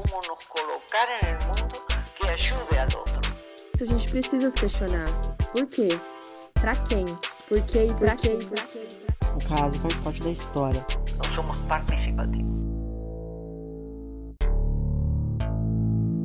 como nos colocar en el mundo que ayude al otro. A gente precisa se questionar. Por quê? Pra quem? Por quê e pra quem? O caso faz parte da história. No somos participativos.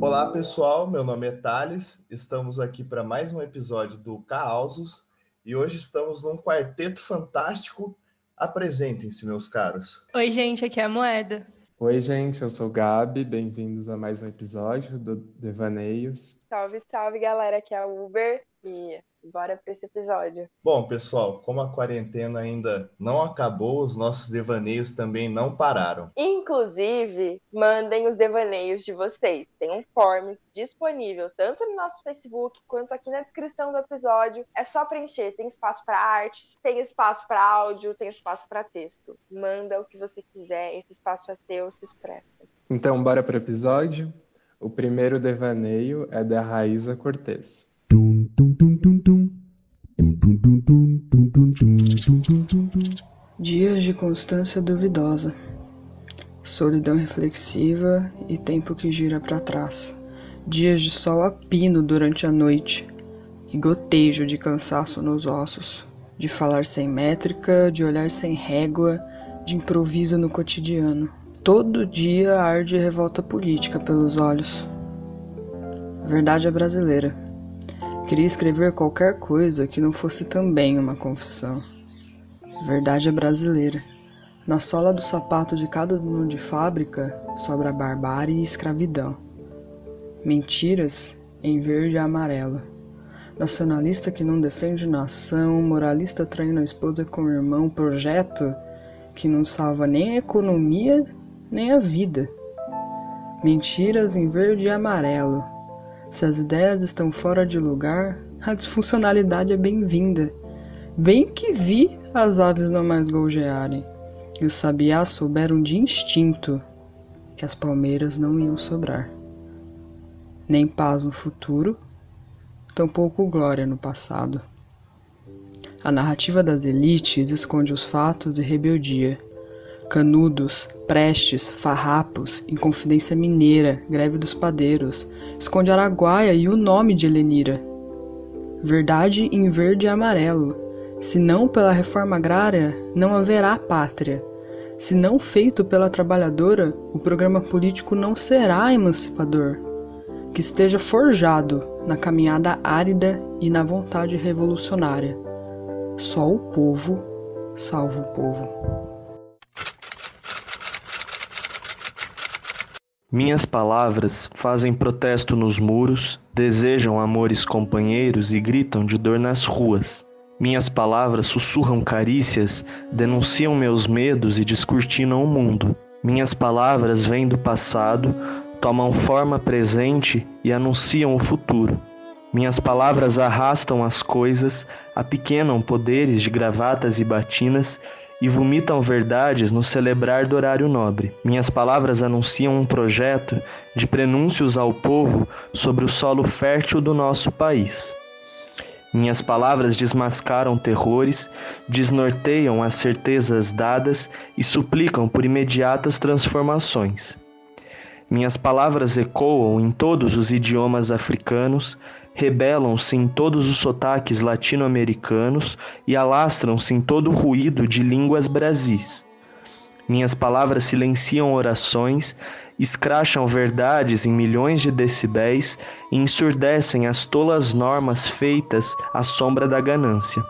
Olá pessoal, meu nome é Thales, estamos aqui para mais um episódio do Causos e hoje estamos num quarteto fantástico. Apresentem-se, meus caros. Oi, gente, aqui é a Moeda. Oi, gente, eu sou o Gabi, bem-vindos a mais um episódio do Devaneios. Salve, salve, galera, aqui é a Uber e bora para esse episódio. Bom, pessoal, como a quarentena ainda não acabou, os nossos devaneios também não pararam. Inclusive, mandem os devaneios de vocês. Tem um forms disponível tanto no nosso Facebook quanto aqui na descrição do episódio. É só preencher. Tem espaço para arte, tem espaço para áudio, tem espaço para texto. Manda o que você quiser, esse espaço é teu, se expressa. Então, bora para o episódio? O primeiro devaneio é da Raíza Cortez. Dias de constância duvidosa, solidão reflexiva e tempo que gira para trás. Dias de sol a pino durante a noite e gotejo de cansaço nos ossos, de falar sem métrica, de olhar sem régua, de improviso no cotidiano. Todo dia arde revolta política pelos olhos. Verdade é brasileira. Queria escrever qualquer coisa que não fosse também uma confissão. Verdade é brasileira. Na sola do sapato de cada dono de fábrica sobra barbárie e escravidão. Mentiras em verde e amarelo. Nacionalista que não defende nação, moralista traindo a esposa com o irmão, projeto que não salva nem a economia nem a vida. Mentiras em verde e amarelo se as ideias estão fora de lugar, a disfuncionalidade é bem-vinda. Bem que vi as aves não mais golgearem, e os sabiás souberam de instinto que as palmeiras não iam sobrar. Nem paz no futuro, tampouco glória no passado. A narrativa das elites esconde os fatos de rebeldia Canudos, Prestes, Farrapos, Inconfidência Mineira, Greve dos Padeiros, Esconde Araguaia e o nome de Helenira. Verdade em verde e amarelo. Se não pela reforma agrária, não haverá pátria. Se não feito pela trabalhadora, o programa político não será emancipador. Que esteja forjado na caminhada árida e na vontade revolucionária. Só o povo salva o povo. Minhas palavras fazem protesto nos muros, desejam amores companheiros e gritam de dor nas ruas. Minhas palavras sussurram carícias, denunciam meus medos e descortinam o mundo. Minhas palavras vêm do passado, tomam forma presente e anunciam o futuro. Minhas palavras arrastam as coisas, apequenam poderes de gravatas e batinas e vomitam verdades no celebrar do horário nobre. Minhas palavras anunciam um projeto de prenúncios ao povo sobre o solo fértil do nosso país. Minhas palavras desmascaram terrores, desnorteiam as certezas dadas e suplicam por imediatas transformações. Minhas palavras ecoam em todos os idiomas africanos, rebelam-se em todos os sotaques latino-americanos e alastram-se em todo o ruído de línguas brasis. Minhas palavras silenciam orações, escracham verdades em milhões de decibéis e ensurdecem as tolas normas feitas à sombra da ganância.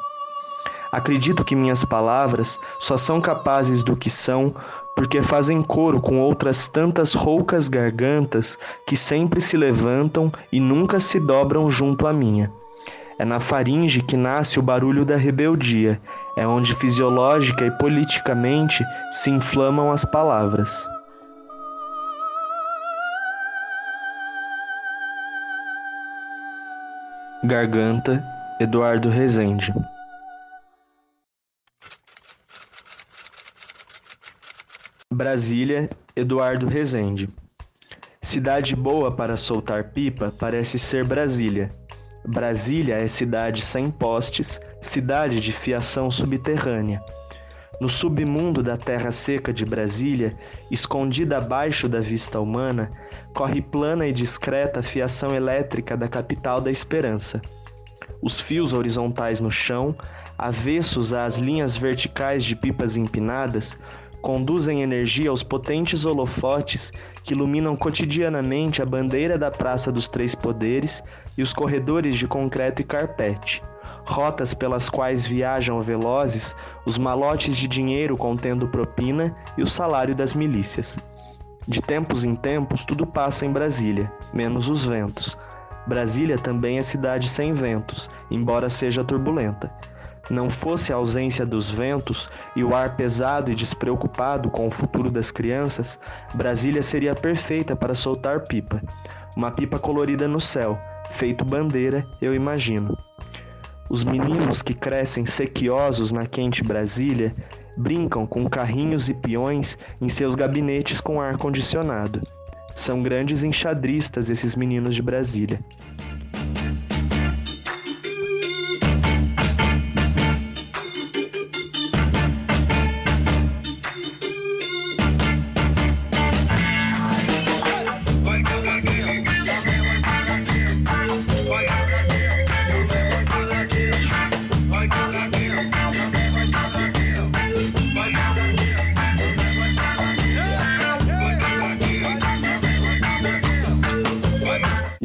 Acredito que minhas palavras só são capazes do que são porque fazem coro com outras tantas roucas gargantas que sempre se levantam e nunca se dobram junto à minha. É na faringe que nasce o barulho da rebeldia, é onde fisiológica e politicamente se inflamam as palavras. Garganta, Eduardo Rezende. Brasília, Eduardo Rezende. Cidade boa para soltar pipa parece ser Brasília. Brasília é cidade sem postes, cidade de fiação subterrânea. No submundo da terra seca de Brasília, escondida abaixo da vista humana, corre plana e discreta a fiação elétrica da capital da esperança. Os fios horizontais no chão, avessos às linhas verticais de pipas empinadas, conduzem energia aos potentes holofotes que iluminam cotidianamente a bandeira da Praça dos Três Poderes e os corredores de concreto e carpete, rotas pelas quais viajam velozes os malotes de dinheiro contendo propina e o salário das milícias. De tempos em tempos, tudo passa em Brasília, menos os ventos. Brasília também é cidade sem ventos, embora seja turbulenta. Não fosse a ausência dos ventos e o ar pesado e despreocupado com o futuro das crianças, Brasília seria perfeita para soltar pipa. Uma pipa colorida no céu, feito bandeira, eu imagino. Os meninos que crescem sequiosos na quente Brasília brincam com carrinhos e peões em seus gabinetes com ar condicionado. São grandes enxadristas esses meninos de Brasília.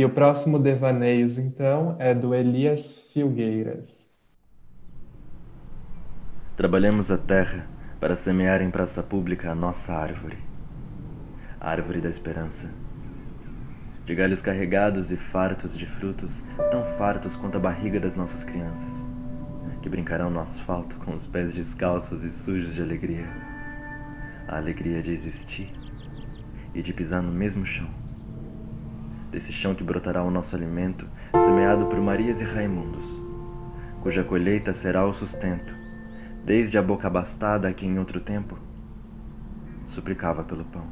O próximo Devaneios, então, é do Elias Filgueiras. Trabalhamos a terra para semear em praça pública a nossa árvore, a árvore da esperança. De galhos carregados e fartos de frutos, tão fartos quanto a barriga das nossas crianças, que brincarão no asfalto com os pés descalços e sujos de alegria. A alegria de existir e de pisar no mesmo chão desse chão que brotará o nosso alimento, semeado por Marias e Raimundos, cuja colheita será o sustento, desde a boca abastada a quem em outro tempo suplicava pelo pão.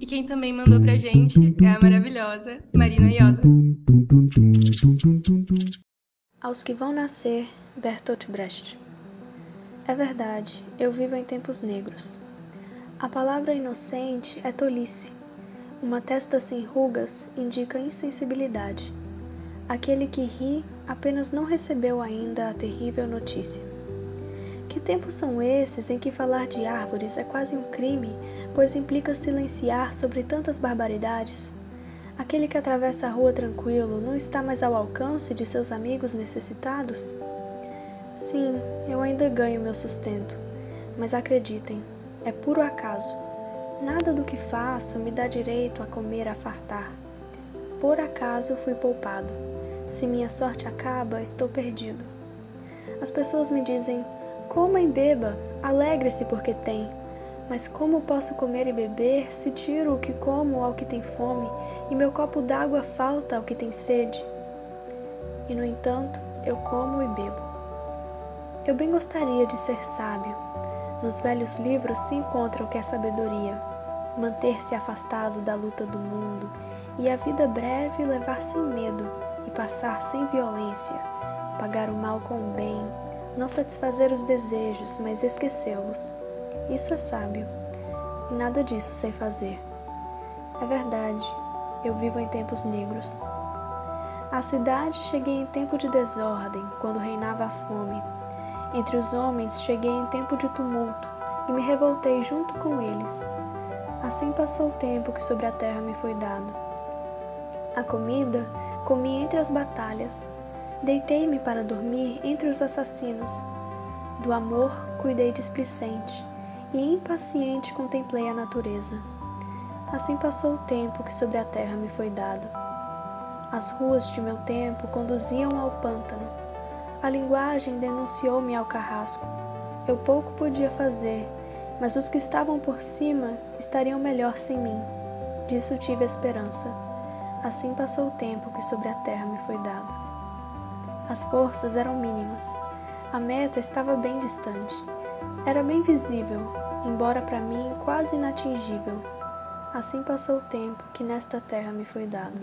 E quem também mandou pra gente é a maravilhosa Marina Iosa. Aos que vão nascer, Bertolt Brecht. É verdade, eu vivo em tempos negros. A palavra inocente é tolice uma testa sem rugas indica insensibilidade. Aquele que ri apenas não recebeu ainda a terrível notícia. Que tempos são esses em que falar de árvores é quase um crime, pois implica silenciar sobre tantas barbaridades? Aquele que atravessa a rua tranquilo não está mais ao alcance de seus amigos necessitados? Sim, eu ainda ganho meu sustento, mas acreditem, é puro acaso. Nada do que faço me dá direito a comer a fartar. Por acaso fui poupado. Se minha sorte acaba, estou perdido. As pessoas me dizem: coma e beba, alegre-se porque tem. Mas como posso comer e beber se tiro o que como ao que tem fome e meu copo d'água falta ao que tem sede? E no entanto, eu como e bebo. Eu bem gostaria de ser sábio. Nos velhos livros se encontra o que é sabedoria manter-se afastado da luta do mundo e a vida breve levar sem medo e passar sem violência, pagar o mal com o bem, não satisfazer os desejos, mas esquecê-los. Isso é sábio, e nada disso sei fazer. É verdade, eu vivo em tempos negros. À cidade cheguei em tempo de desordem, quando reinava a fome. Entre os homens cheguei em tempo de tumulto e me revoltei junto com eles. Assim passou o tempo que sobre a terra me foi dado. A comida comi entre as batalhas. Deitei-me para dormir entre os assassinos. Do amor cuidei displicente e impaciente contemplei a natureza. Assim passou o tempo que sobre a terra me foi dado. As ruas de meu tempo conduziam ao pântano. A linguagem denunciou-me ao carrasco. Eu pouco podia fazer mas os que estavam por cima estariam melhor sem mim. Disso tive esperança. Assim passou o tempo que sobre a terra me foi dado. As forças eram mínimas. A meta estava bem distante. Era bem visível, embora para mim quase inatingível. Assim passou o tempo que nesta terra me foi dado.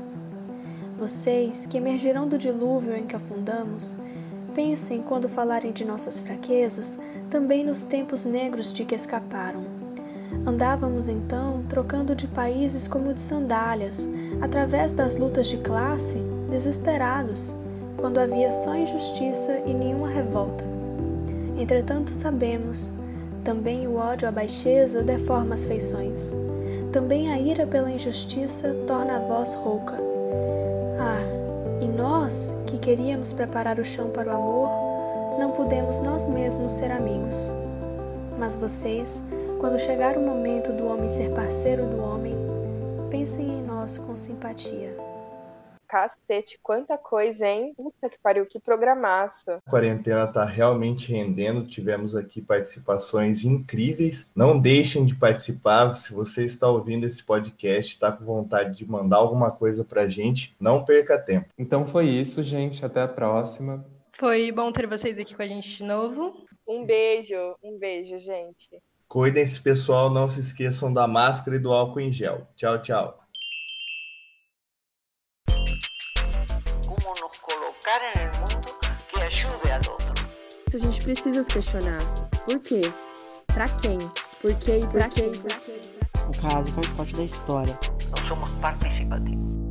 Vocês, que emergirão do dilúvio em que afundamos, Pensem, quando falarem de nossas fraquezas, também nos tempos negros de que escaparam. Andávamos então trocando de países como de sandálias, através das lutas de classe, desesperados, quando havia só injustiça e nenhuma revolta. Entretanto, sabemos, também o ódio à baixeza deforma as feições. Também a ira pela injustiça torna a voz rouca. Queríamos preparar o chão para o amor, não pudemos nós mesmos ser amigos. Mas vocês, quando chegar o momento do homem ser parceiro do homem, pensem em nós com simpatia. Cacete, quanta coisa, hein? Puta que pariu, que programaço. A quarentena tá realmente rendendo. Tivemos aqui participações incríveis. Não deixem de participar. Se você está ouvindo esse podcast, está com vontade de mandar alguma coisa pra gente, não perca tempo. Então foi isso, gente. Até a próxima. Foi bom ter vocês aqui com a gente de novo. Um beijo, um beijo, gente. Cuidem-se, pessoal. Não se esqueçam da máscara e do álcool em gel. Tchau, tchau. Colocar en el mundo que ayude al otro. A gente precisa se questionar. Por quê? Pra quem? Por quê e pra quê? O caso faz parte da história. No somos participativos.